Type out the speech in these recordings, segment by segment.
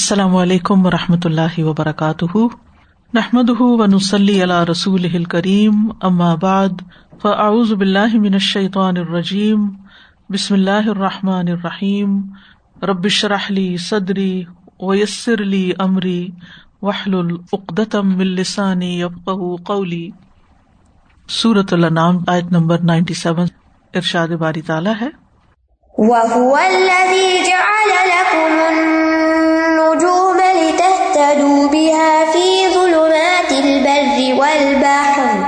السلام علیکم و رحمۃ اللہ وبرکاتہ۔ نحمد ونسلی علیہ رسول کریم بعد، فاعوذ باللہ من الشیطان الرجیم، بسم اللہ الرحمٰن الرحیم۔ ربش رحلی صدری ویسر علی عمری وحل العقدم السانی قولی۔ صورت النام آیت نمبر نائنٹی سیون، ارشاد باری تعالیٰ ہے۔ وَهُوَ لِتَهْتَدُوا بِهَا فِي ظُلُمَاتِ الْبَرِّ وَالْبَحْرِ.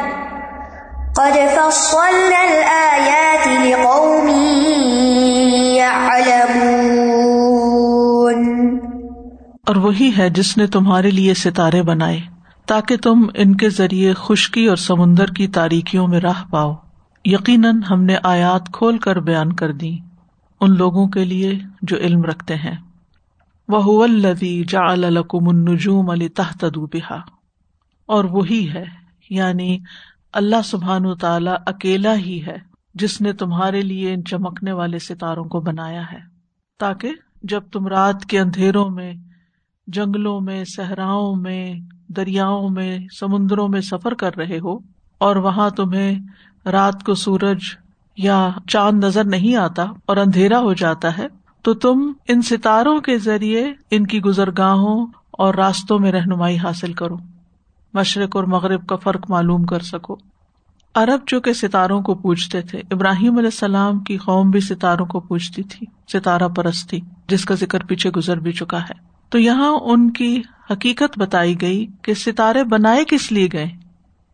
قد فصلنا الآيات لقوم يعلمون. اور وہی ہے جس نے تمہارے لیے ستارے بنائے، تاکہ تم ان کے ذریعے خشکی اور سمندر کی تاریکیوں میں راہ پاؤ۔ یقیناً ہم نے آیات کھول کر بیان کر دی ان لوگوں کے لیے جو علم رکھتے ہیں۔ وہ الدی جا النجوم علی تحت بہا اور وہی ہے یعنی اللہ سبحان تعالیٰ اکیلا ہی ہے، جس نے تمہارے لیے ان چمکنے والے ستاروں کو بنایا ہے۔ تاکہ جب تم رات کے اندھیروں میں، جنگلوں میں، صحراؤں میں، دریاؤں میں، سمندروں میں سفر کر رہے ہو، اور وہاں تمہیں رات کو سورج یا چاند نظر نہیں آتا اور اندھیرا ہو جاتا ہے تو تم ان ستاروں کے ذریعے ان کی گزرگاہوں اور راستوں میں رہنمائی حاصل کرو۔ مشرق اور مغرب کا فرق معلوم کر سکو۔ عرب جو کہ ستاروں کو پوچھتے تھے، ابراہیم علیہ السلام کی قوم بھی ستاروں کو پوچھتی تھی، ستارہ پرست تھی، جس کا ذکر پیچھے گزر بھی چکا ہے۔ تو یہاں ان کی حقیقت بتائی گئی کہ ستارے بنائے کس لیے گئے؟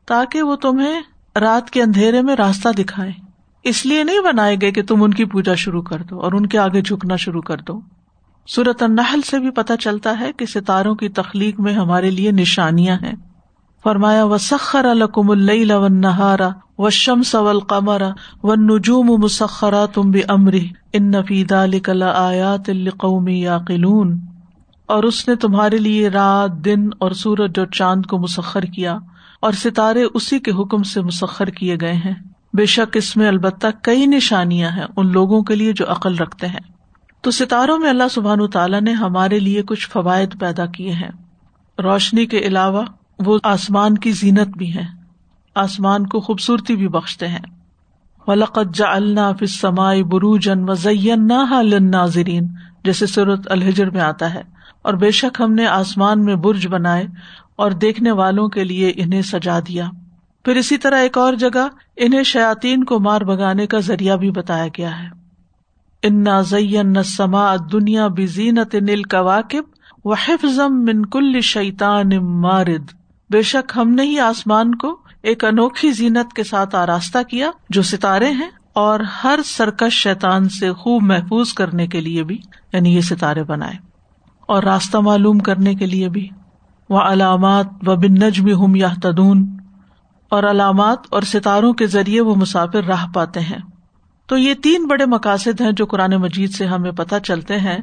تاکہ وہ تمہیں رات کے اندھیرے میں راستہ دکھائے اس لیے نہیں بنائے گئے کہ تم ان کی پوجا شروع کر دو اور ان کے آگے جھکنا شروع کر دو۔ سورت النحل سے بھی پتہ چلتا ہے کہ ستاروں کی تخلیق میں ہمارے لیے نشانیاں ہیں۔ فرمایا و سخر الکم اللہ و نہارا و شم سول قمر و نجوم مسخرا تم بھی امری ان نفید آیات القومی یا قلون اور اس نے تمہارے لیے رات، دن اور سورج اور چاند کو مسخر کیا اور ستارے اسی کے حکم سے مسخر کیے گئے ہیں۔ بے شک اس میں البتہ کئی نشانیاں ہیں ان لوگوں کے لیے جو عقل رکھتے ہیں۔ تو ستاروں میں اللہ سبحان تعالیٰ نے ہمارے لیے کچھ فوائد پیدا کیے ہیں۔ روشنی کے علاوہ وہ آسمان کی زینت بھی ہے آسمان کو خوبصورتی بھی بخشتے ہیں۔ ولقت جا اللہ سمائی بروجن وزین ناظرین جیسے صورت الحجر میں آتا ہے۔ اور بے شک ہم نے آسمان میں برج بنائے اور دیکھنے والوں کے لیے انہیں سجا دیا۔ پھر اسی طرح ایک اور جگہ انہیں شیاتین کو مار بگانے کا ذریعہ بھی بتایا گیا ہے۔ ان نہ سما دنیا بزینت نل کواقب و حفظم من کل شیطان مارد۔ بے شک ہم نے ہی آسمان کو ایک انوکھی زینت کے ساتھ آراستہ کیا جو ستارے ہیں اور ہر سرکش شیتان سے خوب محفوظ کرنے کے لیے بھی یعنی یہ ستارے بنائے۔ اور راستہ معلوم کرنے کے لیے بھی۔ وہ علامات و بن نجم ہم یا تدون اور علامات اور ستاروں کے ذریعے وہ مسافر راہ پاتے ہیں۔ تو یہ تین بڑے مقاصد ہیں جو قرآن مجید سے ہمیں پتہ چلتے ہیں۔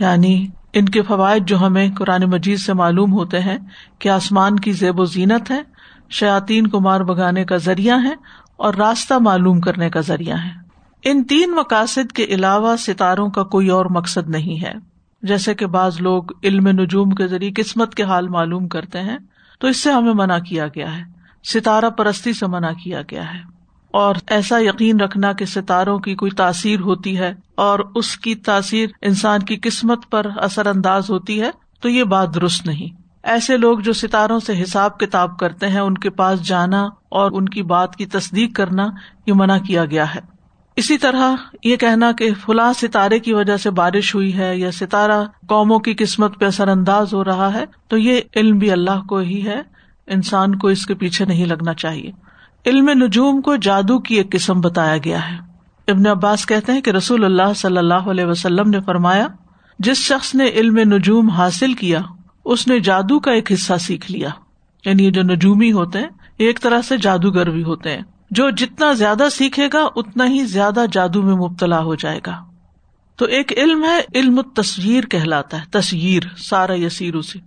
یعنی ان کے فوائد جو ہمیں قرآن مجید سے معلوم ہوتے ہیں کہ آسمان کی زیب و زینت ہے شاطین کو مار بگانے کا ذریعہ ہے اور راستہ معلوم کرنے کا ذریعہ ہے۔ ان تین مقاصد کے علاوہ ستاروں کا کوئی اور مقصد نہیں ہے۔ جیسے کہ بعض لوگ علم نجوم کے ذریعے قسمت کے حال معلوم کرتے ہیں، تو اس سے ہمیں منع کیا گیا ہے۔ ستارہ پرستی سے منع کیا گیا ہے۔ اور ایسا یقین رکھنا کہ ستاروں کی کوئی تاثیر ہوتی ہے اور اس کی تاثیر انسان کی قسمت پر اثر انداز ہوتی ہے، تو یہ بات درست نہیں۔ ایسے لوگ جو ستاروں سے حساب کتاب کرتے ہیں، ان کے پاس جانا اور ان کی بات کی تصدیق کرنا یہ منع کیا گیا ہے۔ اسی طرح یہ کہنا کہ فلاں ستارے کی وجہ سے بارش ہوئی ہے یا ستارہ قوموں کی قسمت پہ اثر انداز ہو رہا ہے، تو یہ علم بھی اللہ کو ہی ہے۔ انسان کو اس کے پیچھے نہیں لگنا چاہیے۔ علم نجوم کو جادو کی ایک قسم بتایا گیا ہے۔ ابن عباس کہتے ہیں کہ رسول اللہ صلی اللہ علیہ وسلم نے فرمایا، جس شخص نے علم نجوم حاصل کیا، اس نے جادو کا ایک حصہ سیکھ لیا۔ یعنی جو نجومی ہوتے ہیں ایک طرح سے جادوگر بھی ہوتے ہیں۔ جو جتنا زیادہ سیکھے گا، اتنا ہی زیادہ جادو میں مبتلا ہو جائے گا۔ تو ایک علم ہے، علم تصویر کہلاتا ہے، تصویر، سارا یسیر سے۔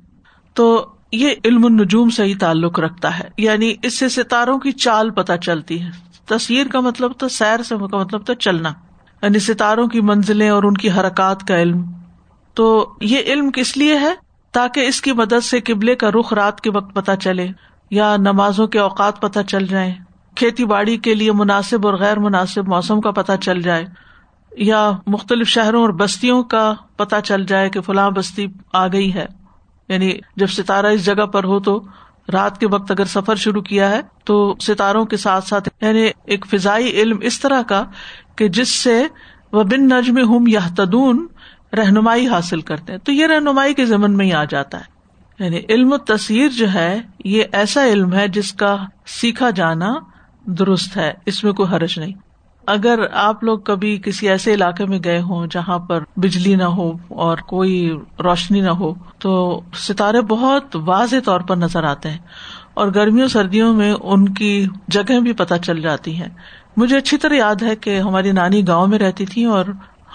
تو یہ علم النجوم سے ہی تعلق رکھتا ہے۔ یعنی اس سے ستاروں کی چال پتہ چلتی ہے۔ تصویر کا مطلب تو سیر سے، کا مطلب تو چلنا۔ یعنی ستاروں کی منزلیں اور ان کی حرکات کا علم۔ تو یہ علم کس لیے ہے؟ تاکہ اس کی مدد سے قبلے کا رخ رات کے وقت پتہ چلے یا نمازوں کے اوقات پتہ چل جائیں۔ کھیتی باڑی کے لیے مناسب اور غیر مناسب موسم کا پتہ چل جائے۔ یا مختلف شہروں اور بستیوں کا پتہ چل جائے کہ فلاں بستی آ گئی ہے۔ یعنی جب ستارہ اس جگہ پر ہو تو رات کے وقت اگر سفر شروع کیا ہے تو ستاروں کے ساتھ ساتھ یعنی ایک فضائی علم اس طرح کا کہ جس سے وہ بن نجم ہم یا تدون رہنمائی حاصل کرتے ہیں۔ تو یہ رہنمائی کے ضمن میں ہی آ جاتا ہے۔ یعنی علم و تصویر جو ہے، یہ ایسا علم ہے جس کا سیکھا جانا درست ہے، اس میں کوئی حرج نہیں۔ اگر آپ لوگ کبھی کسی ایسے علاقے میں گئے ہوں جہاں پر بجلی نہ ہو اور کوئی روشنی نہ ہو، تو ستارے بہت واضح طور پر نظر آتے ہیں اور گرمیوں، سردیوں میں ان کی جگہ بھی پتہ چل جاتی ہیں۔ مجھے اچھی طرح یاد ہے کہ ہماری نانی گاؤں میں رہتی تھی اور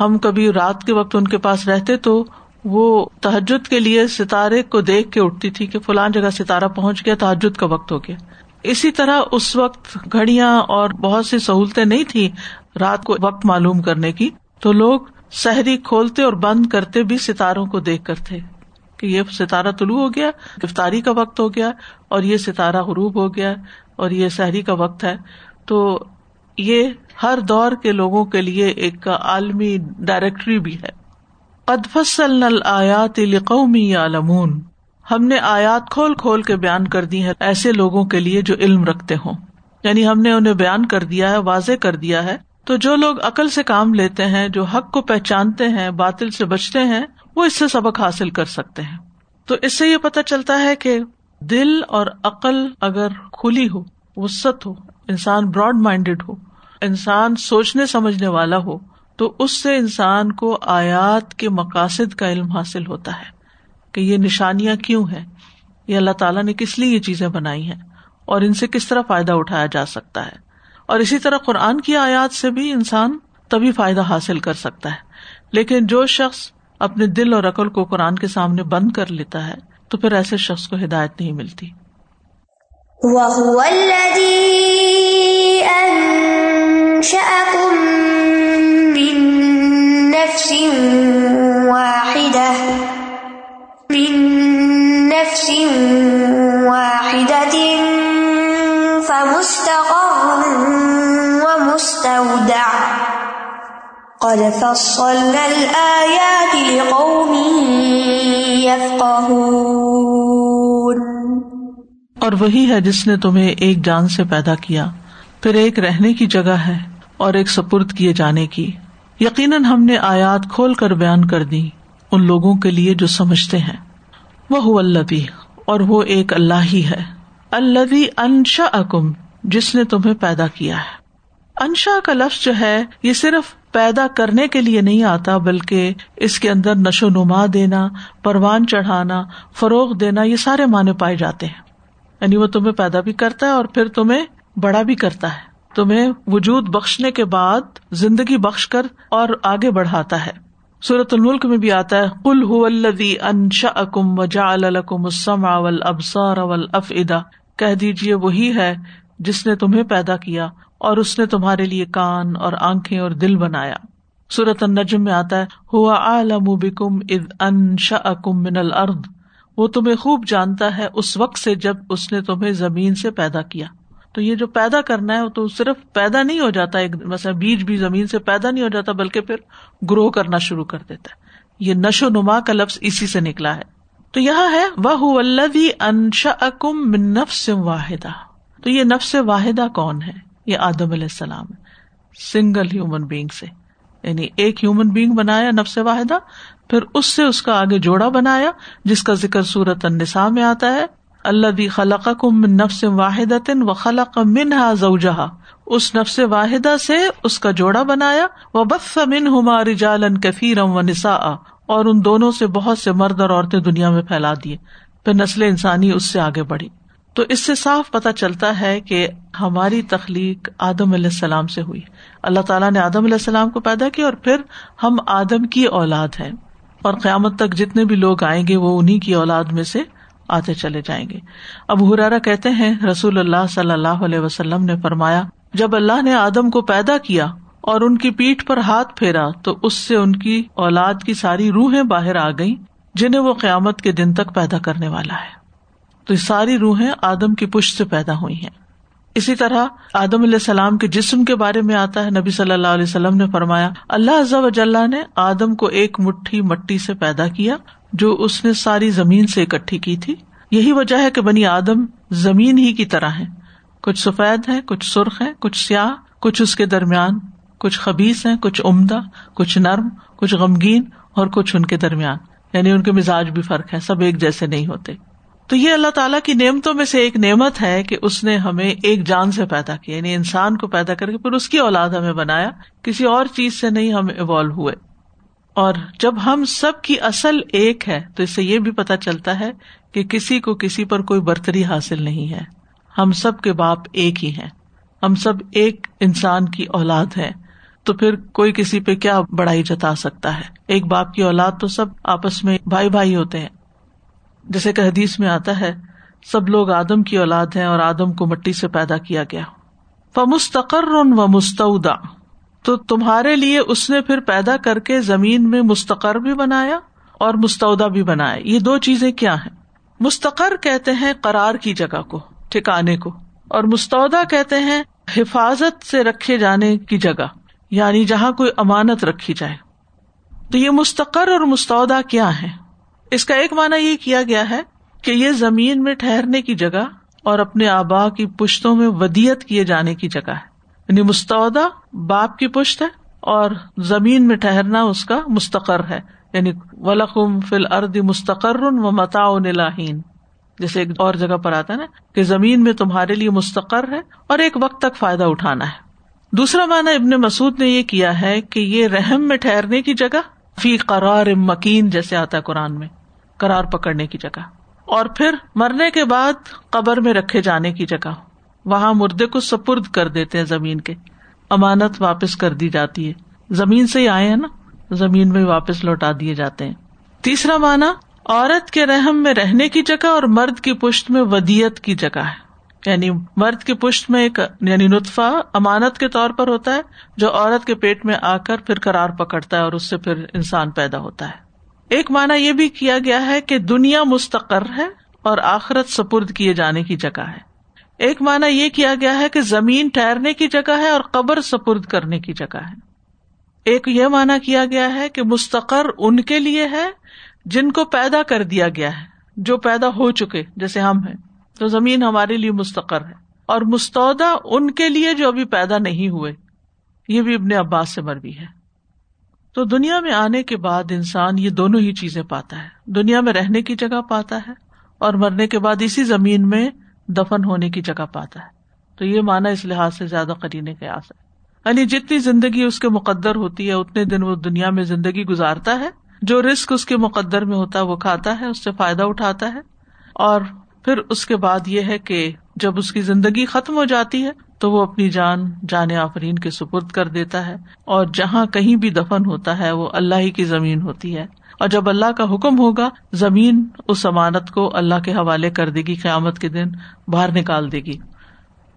ہم کبھی رات کے وقت ان کے پاس رہتے تو وہ تحجد کے لیے ستارے کو دیکھ کے اٹھتی تھی کہ فلان جگہ ستارہ پہنچ گیا تحجد کا وقت ہو گیا۔ اسی طرح اس وقت گھڑیاں اور بہت سی سہولتیں نہیں تھی رات کو وقت معلوم کرنے کی، تو لوگ سحری کھولتے اور بند کرتے بھی ستاروں کو دیکھ کر تھے کہ یہ ستارہ طلوع ہو گیا افطاری کا وقت ہو گیا اور یہ ستارہ غروب ہو گیا اور یہ سحری کا وقت ہے۔ تو یہ ہر دور کے لوگوں کے لیے ایک عالمی ڈائریکٹری بھی ہے۔ ادفصل آیات قومی عالمون ہم نے آیات کھول کھول کے بیان کر دی ہے ایسے لوگوں کے لیے جو علم رکھتے ہوں۔ یعنی ہم نے انہیں بیان کر دیا ہے، واضح کر دیا ہے۔ تو جو لوگ عقل سے کام لیتے ہیں، جو حق کو پہچانتے ہیں، باطل سے بچتے ہیں، وہ اس سے سبق حاصل کر سکتے ہیں۔ تو اس سے یہ پتا چلتا ہے کہ دل اور عقل اگر کھلی ہو وسط ہو، انسان براڈ مائنڈیڈ ہو، انسان سوچنے سمجھنے والا ہو، تو اس سے انسان کو آیات کے مقاصد کا علم حاصل ہوتا ہے۔ کہ یہ نشانیاں کیوں ہیں؟ یہ اللہ تعالیٰ نے کس لیے یہ چیزیں بنائی ہیں؟ اور ان سے کس طرح فائدہ اٹھایا جا سکتا ہے؟ اور اسی طرح قرآن کی آیات سے بھی انسان تبھی فائدہ حاصل کر سکتا ہے۔ لیکن جو شخص اپنے دل اور عقل کو قرآن کے سامنے بند کر لیتا ہے، تو پھر ایسے شخص کو ہدایت نہیں ملتی۔ اور وہی ہے جس نے تمہیں ایک جان سے پیدا کیا، پھر ایک رہنے کی جگہ ہے اور ایک سپرد کیے جانے کی۔ یقیناً ہم نے آیات کھول کر بیان کر دی ان لوگوں کے لیے جو سمجھتے ہیں۔ وہ اللہ اور وہ ایک اللہ ہی ہے۔ اللہ انشا اکم جس نے تمہیں پیدا کیا ہے۔ انشا کا لفظ جو ہے، یہ صرف پیدا کرنے کے لیے نہیں آتا، بلکہ اس کے اندر نشو نما دینا، پروان چڑھانا، فروغ دینا، یہ سارے معنی پائے جاتے ہیں۔ یعنی وہ تمہیں پیدا بھی کرتا ہے اور پھر تمہیں بڑا بھی کرتا ہے۔ تمہیں وجود بخشنے کے بعد زندگی بخش کر اور آگے بڑھاتا ہے۔ سورت الملک میں بھی آتا ہے کل الدی انشا اکم وجا الکم اسم اول ابسار اول اف ادا کہہ دیجیے وہی ہے جس نے تمہیں پیدا کیا۔ اور اس نے تمہارے لیے کان اور آنکھیں اور دل بنایا۔ سورت النجم میں آتا ہے، ہوا عالم بکم اد انشا اکم من الارض وہ تمہیں خوب جانتا ہے اس وقت سے جب اس نے تمہیں زمین سے پیدا کیا۔ تو یہ جو پیدا کرنا ہے تو صرف پیدا نہیں ہو جاتا، ایک مثلا بیج بھی زمین سے پیدا نہیں ہو جاتا، بلکہ پھر گرو کرنا شروع کر دیتا ہے۔ یہ نشو نما کا لفظ اسی سے نکلا ہے۔ تو یہاں ہے وہ ولدی انشا اکم من نفس واحدہ تو یہ نفس واحدہ کون ہے؟ یہ آدم علیہ السلام سنگل ہیومن بینگ سے۔ یعنی ایک ہیومن بینگ بنایا نفس واحدہ، پھر اس سے اس کا آگے جوڑا بنایا، جس کا ذکر سورت النساء میں آتا ہے اللہ بھی خلق من نفس واحد و خلق منہا زوجہا۔ اس نفس واحدہ سے اس کا جوڑا بنایا وہ بس من ہماری جالن کفیرم و نسا اور ان دونوں سے بہت سے مرد اور عورتیں دنیا میں پھیلا دیے۔ پھر نسل انسانی اس سے آگے بڑھی۔ تو اس سے صاف پتہ چلتا ہے کہ ہماری تخلیق آدم علیہ السلام سے ہوئی۔ اللہ تعالیٰ نے آدم علیہ السلام کو پیدا کیا اور پھر ہم آدم کی اولاد ہیں۔ اور قیامت تک جتنے بھی لوگ آئیں گے وہ انہیں کی اولاد میں سے آتے چلے جائیں گے۔ اب ہرارا کہتے ہیں، رسول اللہ صلی اللہ علیہ وسلم نے فرمایا، جب اللہ نے آدم کو پیدا کیا اور ان کی پیٹ پر ہاتھ پھیرا، تو اس سے ان کی اولاد کی ساری روحیں باہر آ گئی جنہیں وہ قیامت کے دن تک پیدا کرنے والا ہے۔ تو یہ ساری روحیں آدم کی پشت سے پیدا ہوئی ہیں۔ اسی طرح آدم علیہ السلام کے جسم کے بارے میں آتا ہے۔ نبی صلی اللہ علیہ وسلم نے فرمایا، اللہ عز و نے آدم کو ایک مٹھی مٹی سے پیدا کیا جو اس نے ساری زمین سے اکٹھی کی تھی۔ یہی وجہ ہے کہ بنی آدم زمین ہی کی طرح ہے کچھ سفید ہے کچھ سرخ ہے کچھ سیاہ، کچھ اس کے درمیان۔ کچھ خبیز ہیں، کچھ عمدہ، کچھ نرم، کچھ غمگین اور کچھ ان کے درمیان۔ یعنی ان کے مزاج بھی فرق ہے، سب ایک جیسے نہیں ہوتے۔ تو یہ اللہ تعالیٰ کی نعمتوں میں سے ایک نعمت ہے کہ اس نے ہمیں ایک جان سے پیدا کیا یعنی انسان کو پیدا کر کے پھر اس کی اولاد ہمیں بنایا، کسی اور چیز سے نہیں ہم ایوالو ہوئے۔ اور جب ہم سب کی اصل ایک ہے، تو اس سے یہ بھی پتا چلتا ہے کہ کسی کو کسی پر کوئی برتری حاصل نہیں ہے۔ ہم سب کے باپ ایک ہی ہیں۔ ہم سب ایک انسان کی اولاد ہے تو پھر کوئی کسی پہ کیا بڑائی جتا سکتا ہے؟ ایک باپ کی اولاد تو سب آپس میں بھائی بھائی ہوتے ہیں۔ جیسے کہ حدیث میں آتا ہے، سب لوگ آدم کی اولاد ہیں اور آدم کو مٹی سے پیدا کیا گیا۔ و مستقر و مستعودا تو تمہارے لیے اس نے پھر پیدا کر کے زمین میں مستقر بھی بنایا اور مستعودا بھی بنایا۔ یہ دو چیزیں کیا ہیں؟ مستقر کہتے ہیں قرار کی جگہ کو، ٹھکانے کو، اور مستعودا کہتے ہیں حفاظت سے رکھے جانے کی جگہ یعنی جہاں کوئی امانت رکھی جائے۔ تو یہ مستقر اور مستعودا کیا ہے اس کا ایک مانا یہ کیا گیا ہے کہ یہ زمین میں ٹھہرنے کی جگہ اور اپنے آبا کی پشتوں میں ودیت کیے جانے کی جگہ ہے۔ یعنی مستعودا باپ کی پشت ہے اور زمین میں ٹہرنا اس کا مستقر ہے۔ یعنی ولقم فل ارد مستقر و متا لاہین جیسے ایک اور جگہ پر آتا ہے نا کہ زمین میں تمہارے لیے مستقر ہے اور ایک وقت تک فائدہ اٹھانا ہے۔ دوسرا مانا ابن مسعد نے یہ کیا ہے کہ یہ رحم میں ٹھہرنے کی جگہ فی قرار مکین جیسے آتا ہے قرآن میں کرار پکڑنے کی جگہ۔ اور پھر مرنے کے بعد قبر میں رکھے جانے کی جگہ۔ وہاں مردے کو سپرد کر دیتے ہیں زمین کے۔ امانت واپس کر دی جاتی ہے۔ زمین سے ہی آئے ہیں نا، زمین میں واپس لوٹا دیے جاتے ہیں۔ تیسرا مانا عورت کے رحم میں رہنے کی جگہ اور مرد کی پشت میں ودیت کی جگہ ہے۔ یعنی مرد کی پشت میں ایک یعنی نطفہ امانت کے طور پر ہوتا ہے، جو عورت کے پیٹ میں آ کر پھر کرار پکڑتا ہے اور اس سے پھر انسان پیدا ہوتا ہے۔ ایک مانا یہ بھی کیا گیا ہے کہ دنیا مستقر ہے اور آخرت سپرد کیے جانے کی جگہ ہے۔ ایک مانا یہ کیا گیا ہے کہ زمین ٹھہرنے کی جگہ ہے اور قبر سپرد کرنے کی جگہ ہے۔ ایک یہ مانا کیا گیا ہے کہ مستقر ان کے لیے ہے جن کو پیدا کر دیا گیا ہے، جو پیدا ہو چکے، جیسے ہم ہیں۔ تو زمین ہمارے لیے مستقر ہے۔ اور مستعودہ ان کے لیے جو ابھی پیدا نہیں ہوئے، یہ بھی ابن عباس سے مربی ہے۔ تو دنیا میں آنے کے بعد انسان یہ دونوں ہی چیزیں پاتا ہے۔ دنیا میں رہنے کی جگہ پاتا ہے اور مرنے کے بعد اسی زمین میں دفن ہونے کی جگہ پاتا ہے۔ تو یہ مانا اس لحاظ سے زیادہ قرینے کے آس ہے۔ یعنی جتنی زندگی اس کے مقدر ہوتی ہے، اتنے دن وہ دنیا میں زندگی گزارتا ہے۔ جو رسک اس کے مقدر میں ہوتا ہے، وہ کھاتا ہے، اس سے فائدہ اٹھاتا ہے۔ اور پھر اس کے بعد یہ ہے کہ جب اس کی زندگی ختم ہو جاتی ہے تو وہ اپنی جان جان آفرین کے سپرد کر دیتا ہے اور جہاں کہیں بھی دفن ہوتا ہے وہ اللہ ہی کی زمین ہوتی ہے اور جب اللہ کا حکم ہوگا زمین اس امانت کو اللہ کے حوالے کر دے گی، قیامت کے دن باہر نکال دے گی۔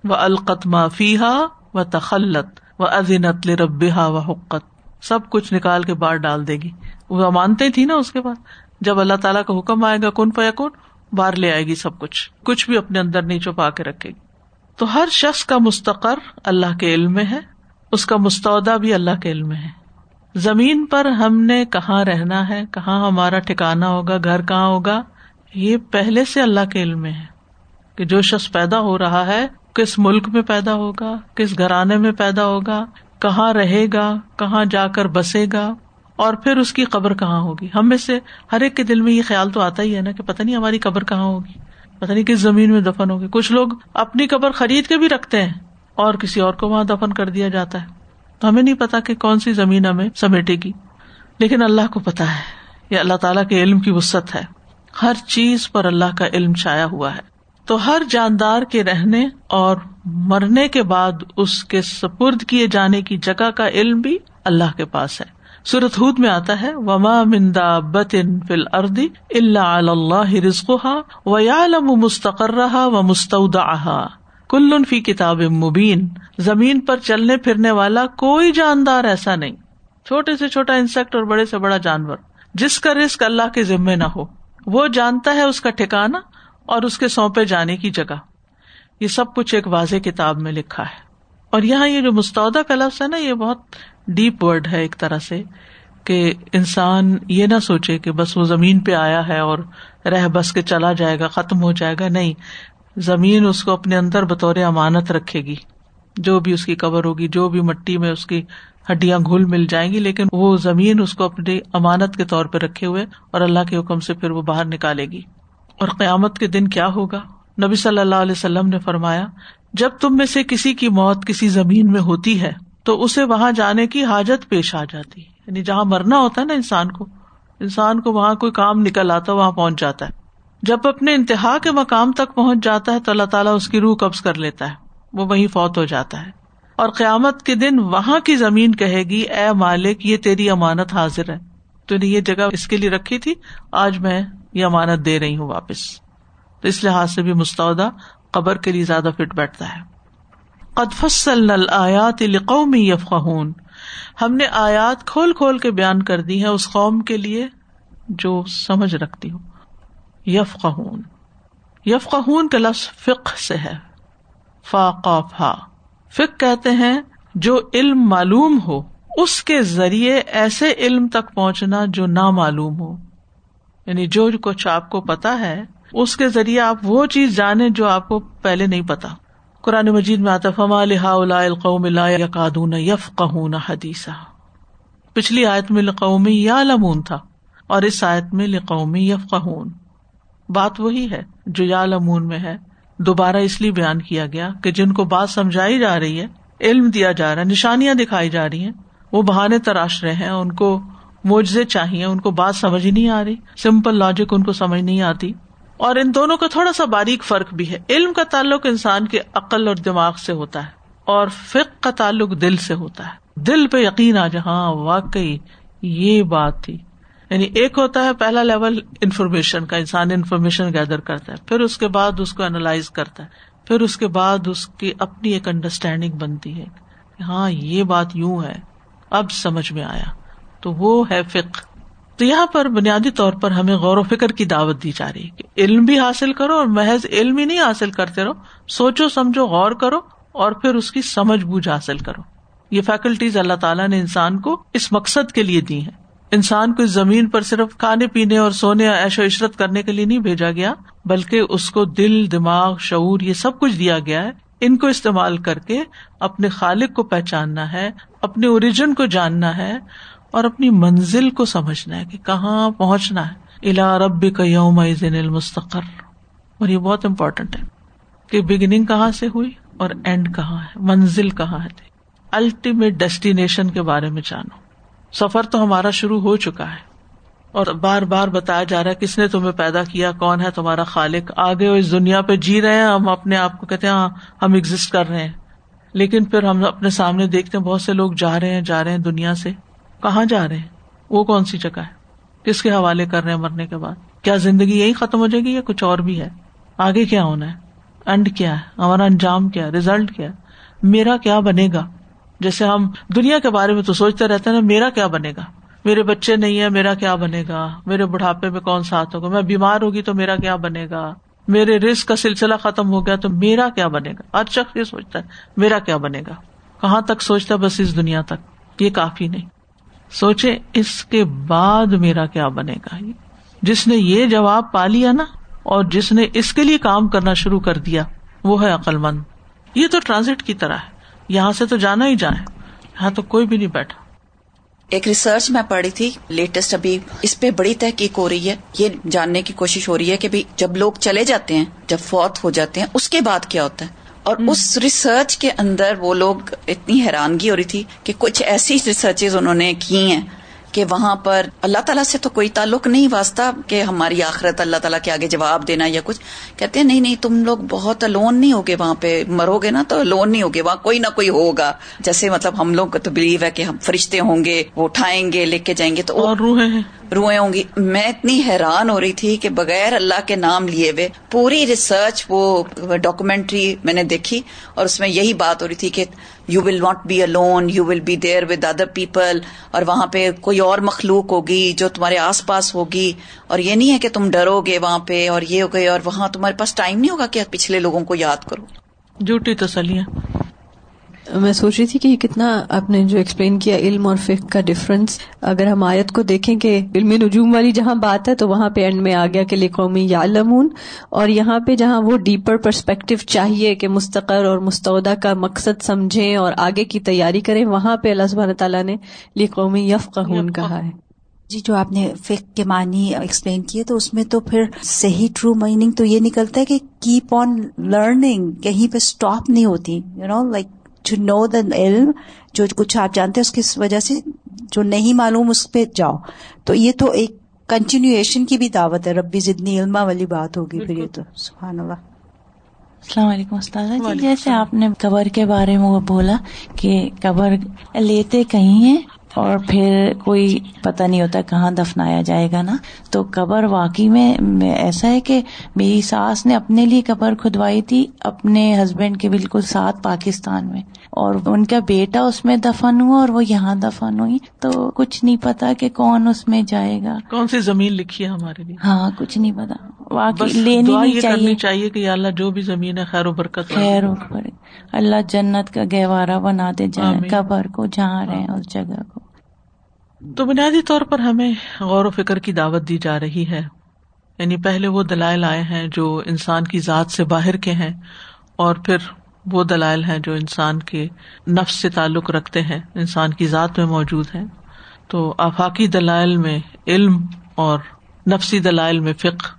وہ القتما فیحا و تخلت و عظینت ربا و حقت سب کچھ نکال کے باہر ڈال دے گی۔ وہ امانتے تھی نا اس کے بعد۔ جب اللہ تعالیٰ کا حکم آئے گا کن پیا کن باہر لے آئے گی سب کچھ۔ کچھ بھی اپنے اندر نہیں چھپا کے رکھے گی۔ تو ہر شخص کا مستقر اللہ کے علم میں ہے، اس کا مستعودہ بھی اللہ کے علم میں ہے۔ زمین پر ہم نے کہاں رہنا ہے، کہاں ہمارا ٹھکانا ہوگا، گھر کہاں ہوگا، یہ پہلے سے اللہ کے علم میں ہے۔ کہ جو شخص پیدا ہو رہا ہے، کس ملک میں پیدا ہوگا، کس گھرانے میں پیدا ہوگا، کہاں رہے گا، کہاں جا کر بسے گا اور پھر اس کی قبر کہاں ہوگی؟ ہم میں سے ہر ایک کے دل میں یہ خیال تو آتا ہی ہے نا کہ پتا نہیں ہماری قبر کہاں ہوگی۔ پتا نہیں کس زمین میں دفن ہوگی۔ کچھ لوگ اپنی قبر خرید کے بھی رکھتے ہیں اور کسی اور کو وہاں دفن کر دیا جاتا ہے۔ تو ہمیں نہیں پتا کہ کون سی زمین ہمیں سمیٹے گی۔ لیکن اللہ کو پتا ہے یہ اللہ تعالیٰ کے علم کی وسط ہے۔ ہر چیز پر اللہ کا علم چھایا ہوا ہے۔ تو ہر جاندار کے رہنے اور مرنے کے بعد اس کے سپرد کیے جانے کی جگہ کا علم بھی اللہ کے پاس ہے۔ سورت ہود میں آتا ہے، وما مندا بتن فل اردی اللہ اللہ رزق و یا لم مستقر رہا و مستعود کل فی کتاب مبین زمین پر چلنے پھرنے والا کوئی جاندار ایسا نہیں۔ چھوٹے سے چھوٹا انسیکٹ اور بڑے سے بڑا جانور۔ جس کا رسک اللہ کے ذمے نہ ہو۔ وہ جانتا ہے اس کا ٹھکانا اور اس کے سونپے جانے کی جگہ۔ یہ سب کچھ ایک واضح کتاب میں لکھا ہے۔ اور یہاں یہ جو مستعودہ کا لفظ ہے نا، یہ بہت ڈیپ ورڈ ہے ایک طرح سے کہ انسان یہ نہ سوچے کہ بس وہ زمین پہ آیا ہے اور رہ بس کے چلا جائے گا، ختم ہو جائے گا، نہیں۔ زمین اس کو اپنے اندر بطور امانت رکھے گی۔ جو بھی اس کی کور ہوگی، جو بھی مٹی میں اس کی ہڈیاں گھل مل جائیں گی، لیکن وہ زمین اس کو اپنی امانت کے طور پہ رکھے ہوئے اور اللہ کے حکم سے پھر وہ باہر نکالے گی۔ اور قیامت کے دن کیا ہوگا؟ نبی صلی اللہ علیہ وسلم نے فرمایا جب تم میں سے کسی کی موت کسی زمین میں ہوتی ہے، تو اسے وہاں جانے کی حاجت پیش آ جاتی۔ یعنی جہاں مرنا ہوتا ہے نا انسان کو انسان کو وہاں کوئی کام نکل آتا، وہاں پہنچ جاتا ہے۔ جب اپنے انتہا کے مقام تک پہنچ جاتا ہے، تو اللہ تعالیٰ اس کی روح قبض کر لیتا ہے۔ وہ وہیں فوت ہو جاتا ہے۔ اور قیامت کے دن وہاں کی زمین کہے گی، اے مالک، یہ تیری امانت حاضر ہے۔ تو نے یہ جگہ اس کے لیے رکھی تھی، آج میں یہ امانت دے رہی ہوں واپس۔ تو اس لحاظ سے بھی مستعودہ قبر کے لیے زیادہ فٹ بیٹھتا ہے۔ آیات قومی یفقون ہم نے آیات کھول کھول کے بیان کر دی ہے اس قوم کے لیے جو سمجھ رکھتی ہوں یف قہون یف کا لفظ فق سے ہے۔ فا فا فک کہتے ہیں جو علم معلوم ہو، اس کے ذریعے ایسے علم تک پہنچنا جو نہ معلوم ہو۔ یعنی جو کچھ آپ کو پتا ہے اس کے ذریعے آپ وہ چیز جانے جو آپ کو پہلے نہیں پتا۔ قرآن مجید میں آتا فما لہا القوم یقادون یف قہون حدیثہ پچھلی آیت میں لقومی یا لمون تھا اور اس آیت میں لقومی یف قہون بات وہی ہے جو یا لمون میں ہے۔ دوبارہ اس لیے بیان کیا گیا کہ جن کو بات سمجھائی جا رہی ہے، علم دیا جا رہا ہے، نشانیاں دکھائی جا رہی ہیں، وہ بہانے تراش رہے ہیں، ان کو موجے چاہیے، ان کو بات سمجھ نہیں آ رہی سمپل لاجک ان کو سمجھ نہیں آتی۔ اور ان دونوں کا تھوڑا سا باریک فرق بھی ہے۔ علم کا تعلق انسان کے عقل اور دماغ سے ہوتا ہے اور فک کا تعلق دل سے ہوتا ہے۔ دل پہ یقین آ جہاں واقعی یہ بات تھی۔ یعنی ایک ہوتا ہے پہلا لیول انفارمیشن کا، انسان انفارمیشن گیدر کرتا ہے، پھر اس کے بعد اس کو اینالائز کرتا ہے، پھر اس کے بعد اس کی اپنی ایک انڈرسٹینڈنگ بنتی ہے ہاں یہ بات یوں ہے، اب سمجھ میں آیا۔ تو وہ ہے فک تو یہاں پر بنیادی طور پر ہمیں غور و فکر کی دعوت دی جا رہی ہے کہ علم بھی حاصل کرو اور محض علم ہی نہیں حاصل کرتے رہو، سوچو، سمجھو، غور کرو اور پھر اس کی سمجھ بوجھ حاصل کرو۔ یہ فیکلٹیز اللہ تعالیٰ نے انسان کو اس مقصد کے لیے دی ہیں۔ انسان کو اس زمین پر صرف کھانے پینے اور سونے ایش و عشرت کرنے کے لیے نہیں بھیجا گیا، بلکہ اس کو دل، دماغ، شعور، یہ سب کچھ دیا گیا ہے۔ ان کو استعمال کر کے اپنے خالق کو پہچاننا ہے، اپنے اوریجن کو جاننا ہے اور اپنی منزل کو سمجھنا ہے کہ کہاں پہنچنا ہے۔ الا رب کا یوم المستقر۔ اور یہ بہت امپورٹینٹ ہے کہ بگننگ کہاں سے ہوئی اور اینڈ کہاں ہے، منزل کہاں ہے۔ الٹیمیٹ ڈیسٹینیشن کے بارے میں جانو۔ سفر تو ہمارا شروع ہو چکا ہے۔ اور بار بار بتایا جا رہا ہے، کس نے تمہیں پیدا کیا؟ کون ہے تمہارا خالق؟ آگے اس دنیا پہ جی رہے ہیں، ہم اپنے آپ کو کہتے ہیں ہاں ہم ایگزٹ کر رہے ہیں۔ لیکن پھر ہم اپنے سامنے دیکھتے ہیں، بہت سے لوگ جا رہے ہیں، جا رہے ہیں دنیا سے۔ کہاں جا رہے ہیں؟ وہ کون سی جگہ ہے؟ کس کے حوالے کر رہے ہیں مرنے کے بعد؟ کیا زندگی یہی ختم ہو جائے گی یا کچھ اور بھی ہے؟ آگے کیا ہونا ہے؟ انڈ کیا ہے؟ ہمارا انجام کیا ہے؟ ریزلٹ کیا ہے؟ میرا کیا بنے گا؟ جیسے ہم دنیا کے بارے میں تو سوچتے رہتے نا، میرا کیا بنے گا؟ میرے بچے نہیں ہے میرا کیا بنے گا؟ میرے بڑھاپے میں کون ساتھ ہوگا؟ میں بیمار ہوگی تو میرا کیا بنے گا؟ میرے رسک کا سلسلہ ختم ہو گیا تو میرا کیا بنے گا؟ ہر شخص یہ سوچتا ہے، میرا کیا بنے گا؟ کہاں تک سوچتا ہے؟ بس اس دنیا تک، یہ کافی نہیں۔ سوچے اس کے بعد میرا کیا بنے گا جس نے یہ جواب پا لیا نا، اور جس نے اس کے لیے کام کرنا شروع کر دیا، وہ ہے عقل مند یہ تو ٹرانزٹ کی طرح ہے۔ یہاں سے تو جانا ہی جائے یہاں تو کوئی بھی نہیں بیٹھا۔ ایک ریسرچ میں پڑھی تھی لیٹسٹ ابھی اس پہ بڑی تحقیق ہو رہی ہے۔ یہ جاننے کی کوشش ہو رہی ہے کہ جب لوگ چلے جاتے ہیں، جب فوت ہو جاتے ہیں، اس کے بعد کیا ہوتا ہے؟ اور اس ریسرچ کے اندر وہ لوگ اتنی حیرانگی ہو رہی تھی کہ کچھ ایسی ریسرچ انہوں نے کی ہیں کہ وہاں پر اللہ تعالیٰ سے تو کوئی تعلق نہیں واسطہ کہ ہماری آخرت اللہ تعالیٰ کے آگے جواب دینا یا کچھ۔ کہتے ہیں نہیں نہیں تم لوگ بہت لون نہیں ہوگے وہاں پہ مرو گے نا تو لون نہیں ہوگے وہاں کوئی نہ کوئی ہوگا۔ جیسے مطلب ہم لوگ تو بلیو ہے کہ ہم فرشتے ہوں گے وہ اٹھائیں گے لے کے جائیں گے تو اور روحیں ہیں۔ روئے ہوں گی۔ میں اتنی حیران ہو رہی تھی کہ بغیر اللہ کے نام لیے ہوئے پوری ریسرچ وہ ڈاکومینٹری میں نے دیکھی اور اس میں یہی بات ہو رہی تھی کہ you will not be alone you will be there with other people اور وہاں پہ کوئی اور مخلوق ہوگی جو تمہارے آس پاس ہوگی اور یہ نہیں ہے کہ تم ڈرو گے وہاں پہ اور یہ ہو گئے اور وہاں تمہارے پاس ٹائم نہیں ہوگا کہ پچھلے لوگوں کو یاد کرو۔ جھوٹی تسلیاں۔ میں سوچ رہی تھی کہ یہ کتنا آپ نے جو ایکسپلین کیا علم اور فک کا ڈفرنس اگر ہم آیت کو دیکھیں کہ علم نجوم والی جہاں بات ہے تو وہاں پہ اینڈ میں آ گیا کہ قومی یا لمون اور یہاں پہ جہاں وہ ڈیپر پرسپیکٹو چاہیے کہ مستقر اور مستعودہ کا مقصد سمجھیں اور آگے کی تیاری کریں وہاں پہ اللہ سبحانہ تعالیٰ نے لی قومی یف کہا ہے۔ جی جو آپ نے فک کے معنی ایکسپلین کیے تو اس میں تو پھر صحیح ٹرو میننگ تو یہ نکلتا ہے کہ کیپ آن لرننگ کہیں پہ اسٹاپ نہیں ہوتی you know like to know the علم جو کچھ آپ جانتے ہیں اس کی وجہ سے جو نہیں معلوم اس پہ جاؤ۔ تو یہ تو ایک کنٹینیوشن کی بھی دعوت ہے۔ ربی زدنی علما والی بات ہوگی پھر یہ تو۔ سبحان اللہ۔ السلام علیکم استاد جی جیسے آپ نے قبر کے بارے میں وہ بولا کہ قبر لیتے کہیں ہیں اور پھر کوئی پتہ نہیں ہوتا کہاں دفنایا جائے گا نا۔ تو قبر واقعی میں ایسا ہے کہ میری ساس نے اپنے لیے قبر کھدوائی تھی اپنے ہسبینڈ کے بالکل ساتھ پاکستان میں۔ اور ان کا بیٹا اس میں دفن ہوا اور وہ یہاں دفن ہوئی۔ تو کچھ نہیں پتا کہ کون اس میں جائے گا۔ کون سی زمین لکھی ہے ہمارے لیے؟ ہاں کچھ نہیں پتا۔ واقعی لینی نہیں چاہیے۔ چاہیے کہ اللہ جو بھی زمین ہے خیر و برکت خیر و اللہ جنت کا گہوارہ بنا دے جائے قبر کو جہاں رہے اس جگہ کو۔ تو بنیادی طور پر ہمیں غور و فکر کی دعوت دی جا رہی ہے۔ یعنی پہلے وہ دلائل آئے ہیں جو انسان کی ذات سے باہر کے ہیں، اور پھر وہ دلائل ہیں جو انسان کے نفس سے تعلق رکھتے ہیں، انسان کی ذات میں موجود ہیں۔ تو آفاقی دلائل میں علم اور نفسی دلائل میں فکر